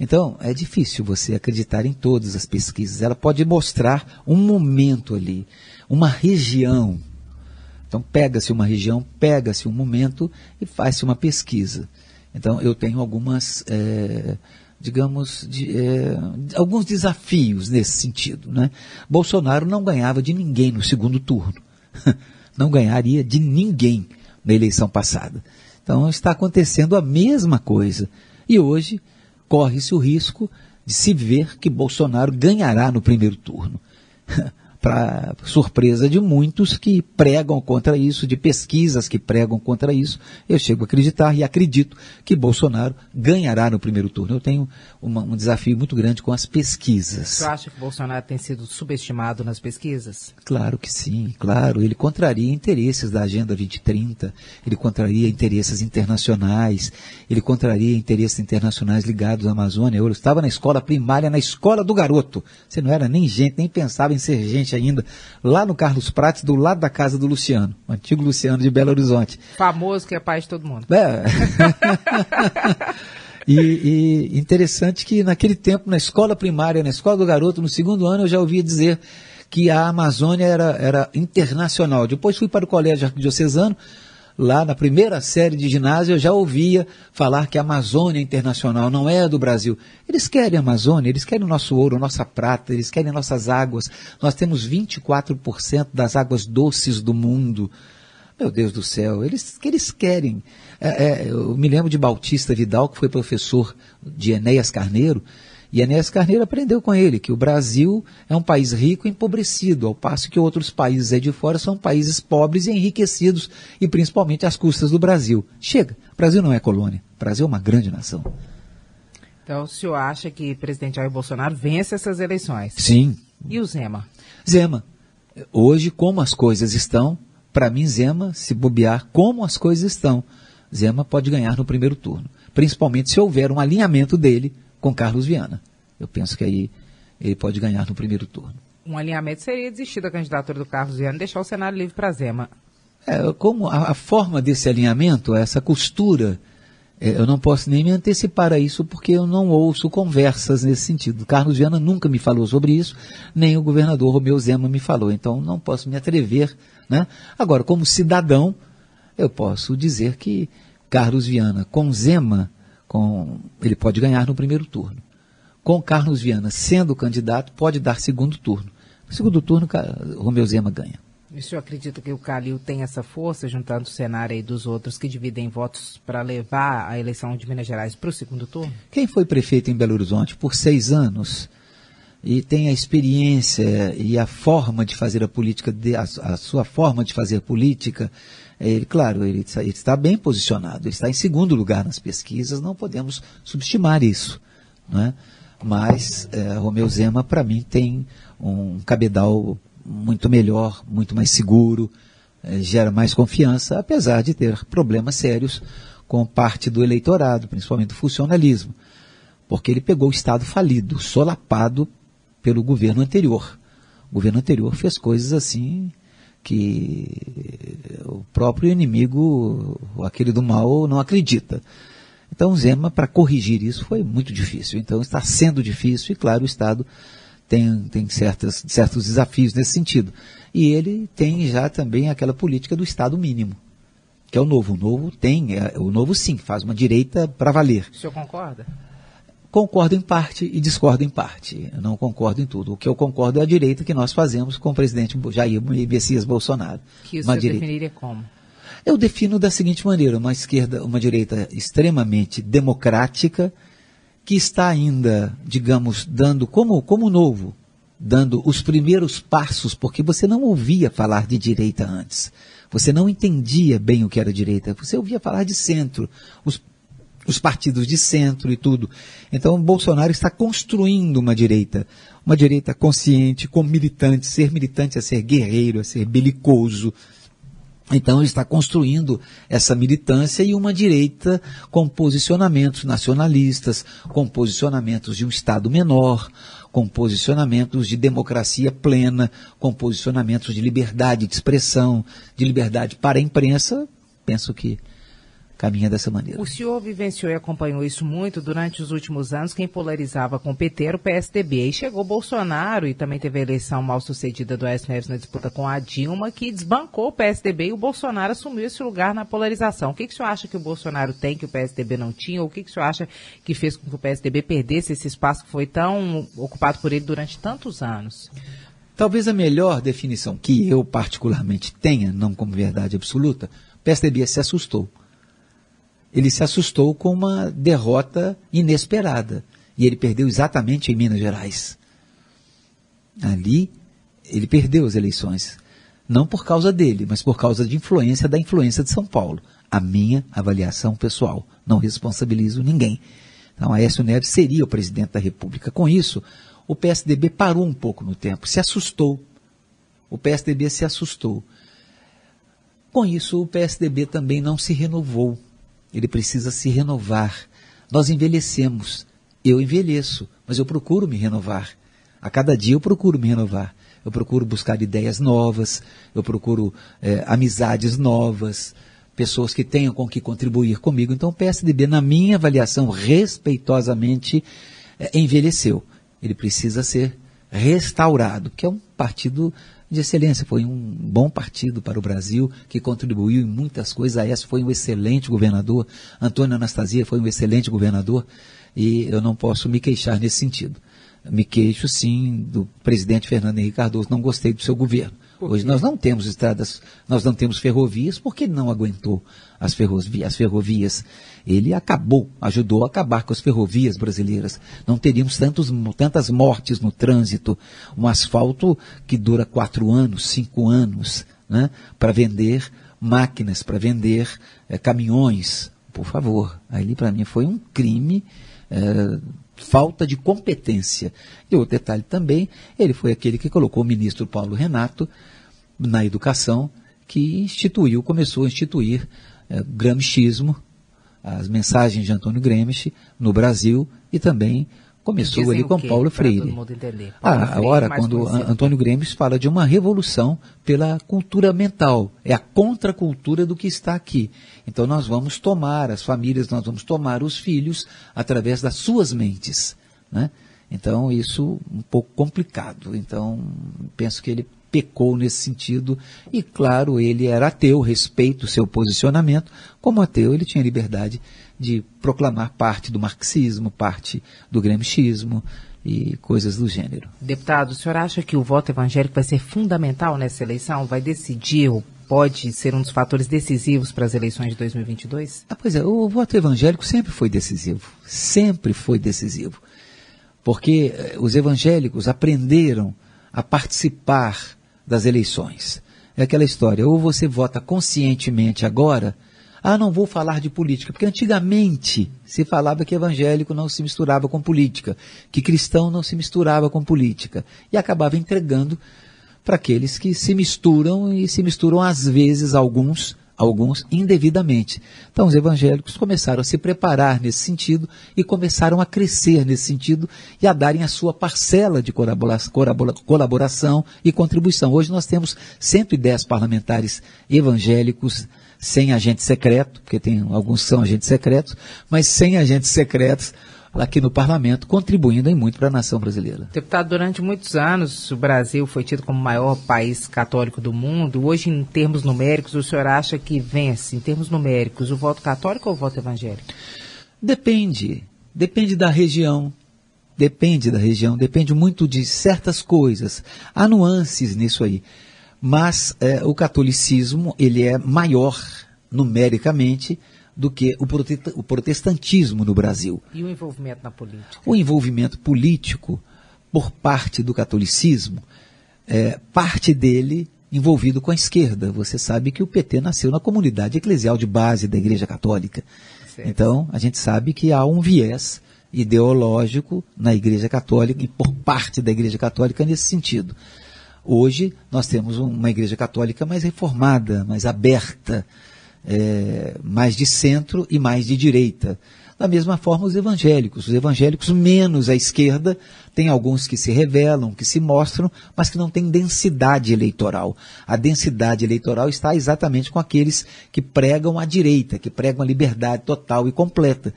Então, é difícil você acreditar em todas as pesquisas. Ela pode mostrar um momento ali, uma região. Então, pega-se uma região, pega-se um momento e faz-se uma pesquisa. Então, eu tenho algumas, é, digamos, de, é, alguns desafios nesse sentido. Né? Bolsonaro não ganhava de ninguém no segundo turno. Não ganharia de ninguém na eleição passada. Então, está acontecendo a mesma coisa. E hoje, corre-se o risco de se ver que Bolsonaro ganhará no primeiro turno. para surpresa de muitos que pregam contra isso, de pesquisas que pregam contra isso, eu chego a acreditar e acredito que Bolsonaro ganhará no primeiro turno. Eu tenho uma, um desafio muito grande com as pesquisas. Você acha que Bolsonaro tem sido subestimado nas pesquisas? Claro que sim, claro. Ele contraria interesses da Agenda 2030, ele contraria interesses internacionais, ele contraria interesses internacionais ligados à Amazônia. Eu estava na escola primária, na escola do garoto. Você não era nem gente, nem pensava em ser gente ainda, lá no Carlos Prates, do lado da casa do Luciano, o antigo Luciano de Belo Horizonte. Famoso que é pai de todo mundo. É. e, e interessante que naquele tempo, na escola primária, na escola do garoto, no segundo ano, eu já ouvia dizer que a Amazônia era, era internacional. Depois fui para o colégio arquidiocesano, lá na primeira série de ginásio, eu já ouvia falar que a Amazônia internacional não é do Brasil. Eles querem a Amazônia, eles querem o nosso ouro, nossa prata, eles querem nossas águas. Nós temos 24% das águas doces do mundo. Meu Deus do céu, eles, eles querem. É, é, eu me lembro de Bautista Vidal, que foi professor de Enéas Carneiro, e Enéas Carneiro aprendeu com ele que o Brasil é um país rico e empobrecido, ao passo que outros países aí de fora são países pobres e enriquecidos, e principalmente às custas do Brasil. Chega, o Brasil não é colônia, o Brasil é uma grande nação. Então o senhor acha que o presidente Jair Bolsonaro vence essas eleições? Sim. E o Zema? Zema. Hoje, como as coisas estão, para mim, Zema, se bobear como as coisas estão, Zema pode ganhar no primeiro turno. Principalmente se houver um alinhamento dele com Carlos Viana. Eu penso que aí ele pode ganhar no primeiro turno. Um alinhamento seria desistir da candidatura do Carlos Viana e deixar o cenário livre para Zema. É, como a, a, forma desse alinhamento, essa costura, é, eu não posso nem me antecipar a isso porque eu não ouço conversas nesse sentido. Carlos Viana nunca me falou sobre isso, nem o governador Romeu Zema me falou, então não posso me atrever. Né? Agora, como cidadão, eu posso dizer que Carlos Viana com Zema com, ele pode ganhar no primeiro turno. Com Carlos Viana sendo candidato, pode dar segundo turno. No segundo turno, Romeu Zema ganha. E o senhor acredita que o Calil tem essa força, juntando o cenário aí dos outros que dividem votos para levar a eleição de Minas Gerais para o segundo turno? Quem foi prefeito em Belo Horizonte por seis anos e tem a experiência e a forma de fazer a política, a, a sua forma de fazer política, ele, claro, ele, ele, está bem posicionado, ele está em segundo lugar nas pesquisas, não podemos subestimar isso. Né? Mas é, Romeu Zema, para mim, tem um cabedal muito melhor, muito mais seguro, é, gera mais confiança, apesar de ter problemas sérios com parte do eleitorado, principalmente do funcionalismo. Porque ele pegou o Estado falido, solapado pelo governo anterior. O governo anterior fez coisas assim que o próprio inimigo, aquele do mal, não acredita. Então, Zema, para corrigir isso, foi muito difícil. Então, está sendo difícil e, claro, o Estado tem, tem certos desafios nesse sentido. E ele tem já também aquela política do Estado mínimo, que é o novo. O novo tem, é, o novo sim, faz uma direita para valer. O senhor concorda? Concordo em parte e discordo em parte. Eu não concordo em tudo. O que eu concordo é a direita que nós fazemos com o presidente Jair Messias Bolsonaro. Que isso você definiria como? Eu defino da seguinte maneira, uma esquerda, uma direita extremamente democrática, que está ainda, digamos, dando como, como novo, dando os primeiros passos, porque você não ouvia falar de direita antes. Você não entendia bem o que era direita. Você ouvia falar de centro. Os os partidos de centro e tudo. Então, Bolsonaro está construindo uma direita, uma direita consciente, com militantes. Ser militante é ser guerreiro, é ser belicoso. Então, ele está construindo essa militância e uma direita com posicionamentos nacionalistas, com posicionamentos de um Estado menor, com posicionamentos de democracia plena, com posicionamentos de liberdade de expressão, de liberdade para a imprensa. Penso que caminha dessa maneira. O senhor vivenciou e acompanhou isso muito durante os últimos anos. Quem polarizava com o PT era o PSDB. E chegou Bolsonaro e também teve a eleição mal sucedida do Aécio Neves na disputa com a Dilma, que desbancou o PSDB e o Bolsonaro assumiu esse lugar na polarização. O que, que o senhor acha que o Bolsonaro tem que o PSDB não tinha? Ou o que, que o senhor acha que fez com que o PSDB perdesse esse espaço que foi tão ocupado por ele durante tantos anos? Talvez a melhor definição que eu particularmente tenha, não como verdade absoluta, o PSDB se assustou ele se assustou com uma derrota inesperada. E ele perdeu exatamente em Minas Gerais. Ali, ele perdeu as eleições. Não por causa dele, mas por causa de influência da influência de São Paulo. A minha avaliação pessoal. Não responsabilizo ninguém. Então, Aécio Neves seria o presidente da República. Com isso, o PSDB parou um pouco no tempo, se assustou. O PSDB se assustou. Com isso, o PSDB também não se renovou ele precisa se renovar. Nós envelhecemos. Eu envelheço, mas eu procuro me renovar. A cada dia eu procuro me renovar. Eu procuro buscar ideias novas, eu procuro é, amizades novas, pessoas que tenham com que contribuir comigo. Então o PSDB, na minha avaliação, respeitosamente, é, envelheceu. Ele precisa ser restaurado, que é um partido de excelência. Foi um bom partido para o Brasil, que contribuiu em muitas coisas. A S foi um excelente governador. Antônio Anastasia foi um excelente governador. E eu não posso me queixar nesse sentido. Me queixo, sim, do presidente Fernando Henrique Cardoso. Não gostei do seu governo. Hoje nós não temos estradas, nós não temos ferrovias, porque ele não aguentou as ferrovias, as ferrovias. Ele acabou, ajudou a acabar com as ferrovias brasileiras. Não teríamos tantos, tantas mortes no trânsito. Um asfalto que dura quatro anos, cinco anos, né, para vender máquinas, para vender é, caminhões. Por favor, ali para mim foi um crime. É, falta de competência. E outro detalhe também, ele foi aquele que colocou o ministro Paulo Renato na educação, que instituiu, começou a instituir é, gramscismo, as mensagens de Antônio Gramsci no Brasil e também começou ali com Paulo Freire. Paulo ah, Freire, agora, quando Antônio Gramsci fala de uma revolução pela cultura mental, é a contracultura do que está aqui. Então nós vamos tomar as famílias, nós vamos tomar os filhos através das suas mentes, né? Então isso um pouco complicado. Então penso que ele pecou nesse sentido. E, claro, ele era ateu, respeito o seu posicionamento. Como ateu, ele tinha liberdade de proclamar parte do marxismo, parte do gramscismo e coisas do gênero. Deputado, o senhor acha que o voto evangélico vai ser fundamental nessa eleição? Vai decidir ou pode ser um dos fatores decisivos para as eleições de 2022? Ah, pois é, o voto evangélico sempre foi decisivo. Sempre foi decisivo. Porque eh, os evangélicos aprenderam a participar das eleições. É aquela história, ou você vota conscientemente agora, ah, não vou falar de política, porque antigamente se falava que evangélico não se misturava com política, que cristão não se misturava com política, e acabava entregando para aqueles que se misturam e se misturam às vezes alguns alguns indevidamente. Então, os evangélicos começaram a se preparar nesse sentido e começaram a crescer nesse sentido e a darem a sua parcela de colaboração e contribuição. Hoje nós temos 110 parlamentares evangélicos sem agente secreto, porque tem alguns são agentes secretos, mas sem agentes secretos aqui no parlamento, contribuindo em muito para a nação brasileira. Deputado, durante muitos anos o Brasil foi tido como o maior país católico do mundo. Hoje, em termos numéricos, o senhor acha que vence, em termos numéricos, o voto católico ou o voto evangélico? Depende. Depende da região. Depende da região, depende muito de certas coisas. Há nuances nisso aí. Mas é, o catolicismo, ele é maior numericamente do que o protestantismo no Brasil. E o envolvimento na política? O envolvimento político, por parte do catolicismo, é, parte dele envolvido com a esquerda. Você sabe que o PT nasceu na comunidade eclesial de base da Igreja Católica. Então, a gente sabe que há um viés ideológico na Igreja Católica e por parte da Igreja Católica nesse sentido. Hoje, nós temos uma Igreja Católica mais reformada, mais aberta, é, mais de centro e mais de direita. Da mesma forma, os evangélicos. Os evangélicos menos à esquerda, tem alguns que se revelam, que se mostram, mas que não têm densidade eleitoral. A densidade eleitoral está exatamente com aqueles que pregam a direita, que pregam a liberdade total e completa.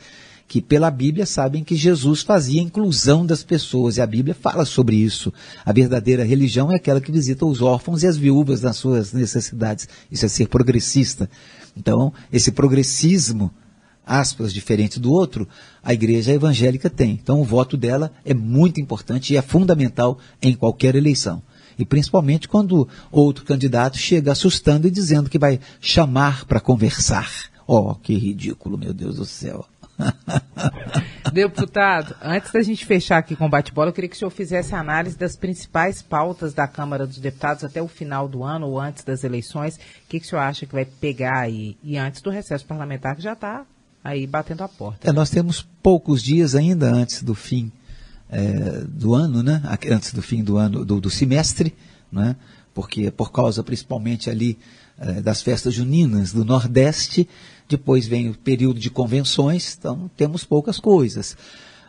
Que pela Bíblia sabem que Jesus fazia inclusão das pessoas, e a Bíblia fala sobre isso. A verdadeira religião é aquela que visita os órfãos e as viúvas nas suas necessidades. Isso é ser progressista. Então, esse progressismo aspas, diferente do outro, a igreja evangélica tem. Então o voto dela é muito importante e é fundamental em qualquer eleição. E principalmente quando outro candidato chega assustando e dizendo que vai chamar para conversar. Oh, que ridículo, meu Deus do céu. Deputado, antes da gente fechar aqui com o bate-bola, eu queria que o senhor fizesse a análise das principais pautas da Câmara dos Deputados até o final do ano ou antes das eleições. O que, que o senhor acha que vai pegar aí? E antes do recesso parlamentar, que já está aí batendo a porta. É, nós temos poucos dias ainda antes do fim é, do ano, né? Antes do fim do ano do, do semestre, né? Porque por causa principalmente ali é, das festas juninas do Nordeste, depois vem o período de convenções, então temos poucas coisas.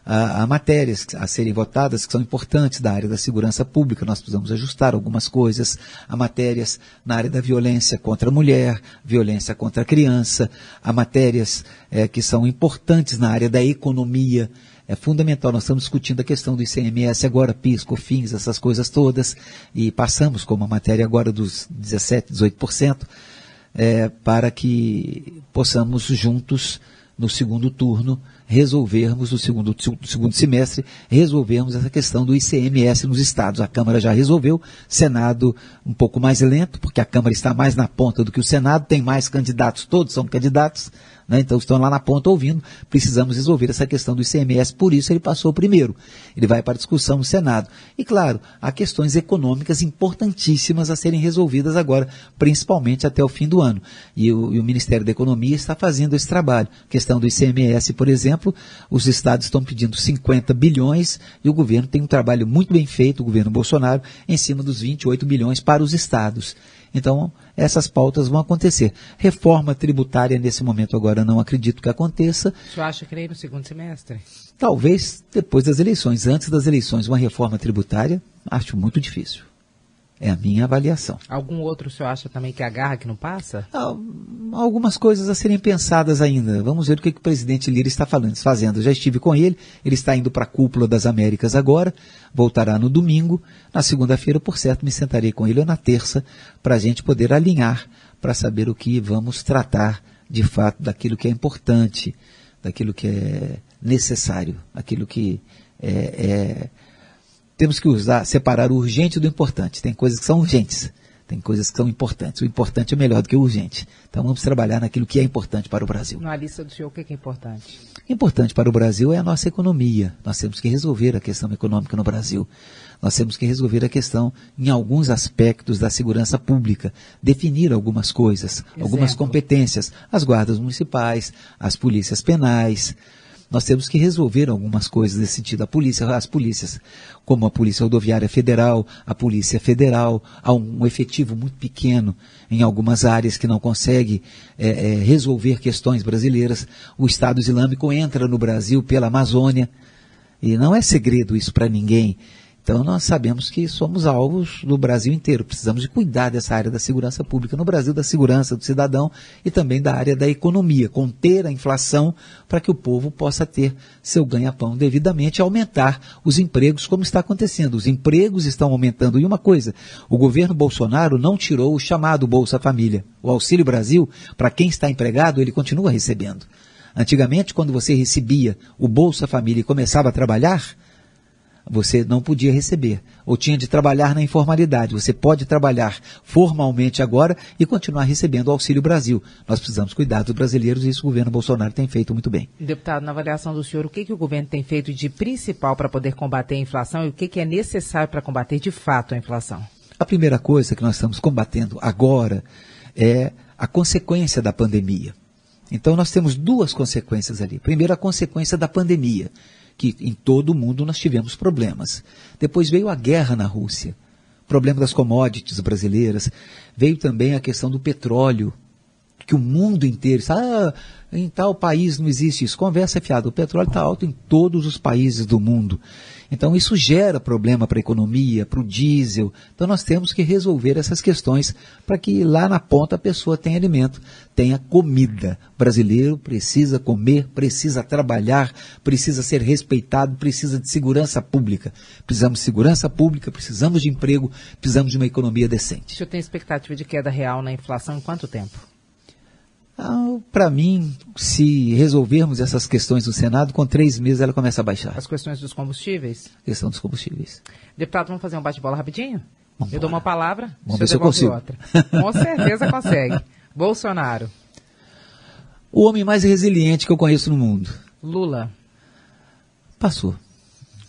Há, matérias a serem votadas que são importantes da área da segurança pública, nós precisamos ajustar algumas coisas, há matérias na área da violência contra a mulher, violência contra a criança, há matérias é, que são importantes na área da economia, é fundamental. Nós estamos discutindo a questão do ICMS agora, PIS, COFINS, essas coisas todas, e passamos como a matéria agora dos 17%, 18%, é, para que possamos juntos, no segundo turno, resolvermos no segundo, segundo semestre, resolvermos essa questão do ICMS nos estados. A Câmara já resolveu, Senado um pouco mais lento, porque a Câmara está mais na ponta do que o Senado, tem mais candidatos, todos são candidatos, né? Então estão lá na ponta ouvindo, precisamos resolver essa questão do ICMS, por isso ele passou primeiro. Ele vai para discussão no Senado. E claro, há questões econômicas importantíssimas a serem resolvidas agora, principalmente até o fim do ano. E o, e o Ministério da Economia está fazendo esse trabalho. A questão do ICMS, por exemplo, os estados estão pedindo 50 bilhões e o governo tem um trabalho muito bem feito, o governo Bolsonaro, em cima dos 28 bilhões para os estados. Então, essas pautas vão acontecer. Reforma tributária, nesse momento agora, não acredito que aconteça. O senhor acha que nem no segundo semestre? Talvez depois das eleições. Antes das eleições, uma reforma tributária, acho muito difícil. É a minha avaliação. Algum outro o senhor acha também que agarra que não passa? Ah, algumas coisas a serem pensadas ainda. Vamos ver o que, que o presidente Lira está falando, fazendo. Já estive com ele, ele está indo para a cúpula das Américas agora, voltará no domingo. Na segunda-feira, por certo, me sentarei com ele ou na terça, para a gente poder alinhar, para saber o que vamos tratar de fato daquilo que é importante, daquilo que é necessário, aquilo que é, é temos que usar, separar o urgente do importante. Tem coisas que são urgentes, tem coisas que são importantes. O importante é melhor do que o urgente. Então vamos trabalhar naquilo que é importante para o Brasil. Na lista do senhor, o que é importante? Importante para o Brasil é a nossa economia. Nós temos que resolver a questão econômica no Brasil. Nós temos que resolver a questão em alguns aspectos da segurança pública, definir algumas coisas, Exemplo. algumas competências, as guardas municipais, as polícias penais, nós temos que resolver algumas coisas nesse sentido. A polícia, as polícias, como a Polícia Rodoviária Federal, a Polícia Federal, há um, efetivo muito pequeno em algumas áreas que não consegue é, é, resolver questões brasileiras. O Estado Islâmico entra no Brasil pela Amazônia. E não é segredo isso para ninguém. Então nós sabemos que somos alvos do Brasil inteiro. Precisamos de cuidar dessa área da segurança pública no Brasil, da segurança do cidadão e também da área da economia, conter a inflação para que o povo possa ter seu ganha-pão devidamente aumentar os empregos, como está acontecendo. Os empregos estão aumentando. E uma coisa, o governo Bolsonaro não tirou o chamado Bolsa Família. O Auxílio Brasil, para quem está empregado, ele continua recebendo. Antigamente, quando você recebia o Bolsa Família e começava a trabalhar, você não podia receber, ou tinha de trabalhar na informalidade. Você pode trabalhar formalmente agora e continuar recebendo o Auxílio Brasil. Nós precisamos cuidar dos brasileiros e isso o governo Bolsonaro tem feito muito bem. Deputado, na avaliação do senhor, o que, que o governo tem feito de principal para poder combater a inflação e o que, que é necessário para combater de fato a inflação? A primeira coisa que nós estamos combatendo agora é a consequência da pandemia. Então nós temos duas consequências ali. Primeiro, a consequência da pandemia, que em todo o mundo nós tivemos problemas. Depois veio a guerra na Rússia, problema das commodities brasileiras. Veio também a questão do petróleo, que o mundo inteiro, ah, em tal país não existe isso. Conversa fiada, o petróleo está alto em todos os países do mundo. Então isso gera problema para a economia, para o diesel. Então nós temos que resolver essas questões para que lá na ponta a pessoa tenha alimento, tenha comida. O brasileiro precisa comer, precisa trabalhar, precisa ser respeitado, precisa de segurança pública. Precisamos de segurança pública, precisamos de emprego, precisamos de uma economia decente. O senhor tem expectativa de queda real na inflação em quanto tempo? Ah, Para mim, se resolvermos essas questões no Senado, com três meses ela começa a baixar. As questões dos combustíveis? A questão dos combustíveis. Deputado, vamos fazer um bate-bola rapidinho? Vamos eu dou uma palavra, Vamos ver se eu consigo. outra. Com certeza consegue. Bolsonaro, O homem mais resiliente que eu conheço no mundo. Lula, Passou.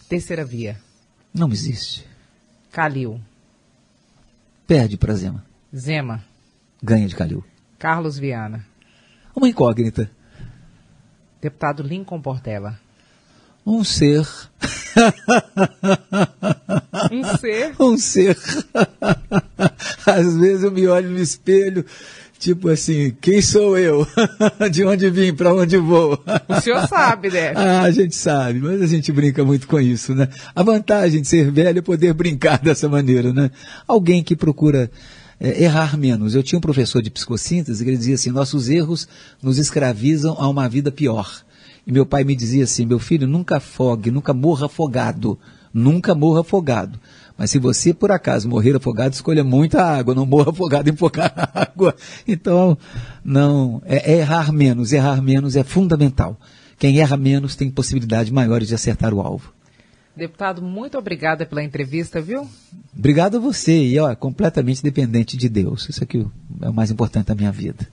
terceira via, Não existe. Calil, Perde para Zema. Zema, Ganha de Calil. Carlos Viana, Uma incógnita. deputado Lincoln Portela. Um ser. Um ser. Um ser. Às vezes eu me olho no espelho, tipo assim, quem sou eu? De onde vim, para onde vou? O senhor sabe, né? Ah, a gente sabe, mas a gente brinca muito com isso, né? A vantagem de ser velho é poder brincar dessa maneira, né? Alguém que procura é, errar menos. Eu tinha um professor de psicossíntese que ele dizia assim: nossos erros nos escravizam a uma vida pior. E meu pai me dizia assim: meu filho, nunca afogue, nunca morra afogado. Nunca morra afogado. Mas se você, por acaso, morrer afogado, escolha muita água, não morra afogado em pouca água. Então, não, é, é errar menos. Errar menos é fundamental. Quem erra menos tem possibilidade maiores de acertar o alvo. Deputado, muito obrigada pela entrevista, viu? Obrigado a você, e ó, completamente dependente de Deus. Isso aqui é o mais importante da minha vida.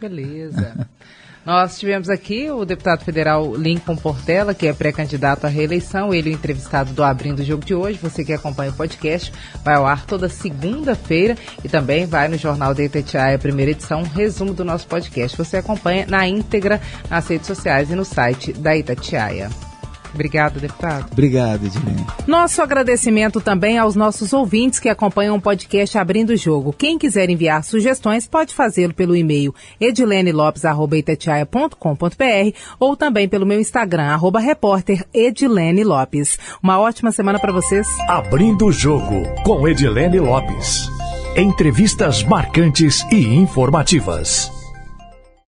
Beleza. Nós tivemos aqui o deputado federal Lincoln Portela, que é pré-candidato à reeleição. Ele, o entrevistado do Abrindo o Jogo de hoje. Você que acompanha o podcast, vai ao ar toda segunda-feira e também vai no Jornal da Itatiaia, primeira edição, um resumo do nosso podcast. Você acompanha na íntegra nas redes sociais e no site da Itatiaia. Obrigada, deputado. Obrigado, Edilene. Nosso agradecimento também aos nossos ouvintes que acompanham o podcast Abrindo o Jogo. Quem quiser enviar sugestões pode fazê-lo pelo e-mail edilenelopes.com.br ou também pelo meu Instagram, arroba repórter Edilene Lopes. Uma ótima semana para vocês. Abrindo o jogo com Edilene Lopes. Entrevistas marcantes e informativas.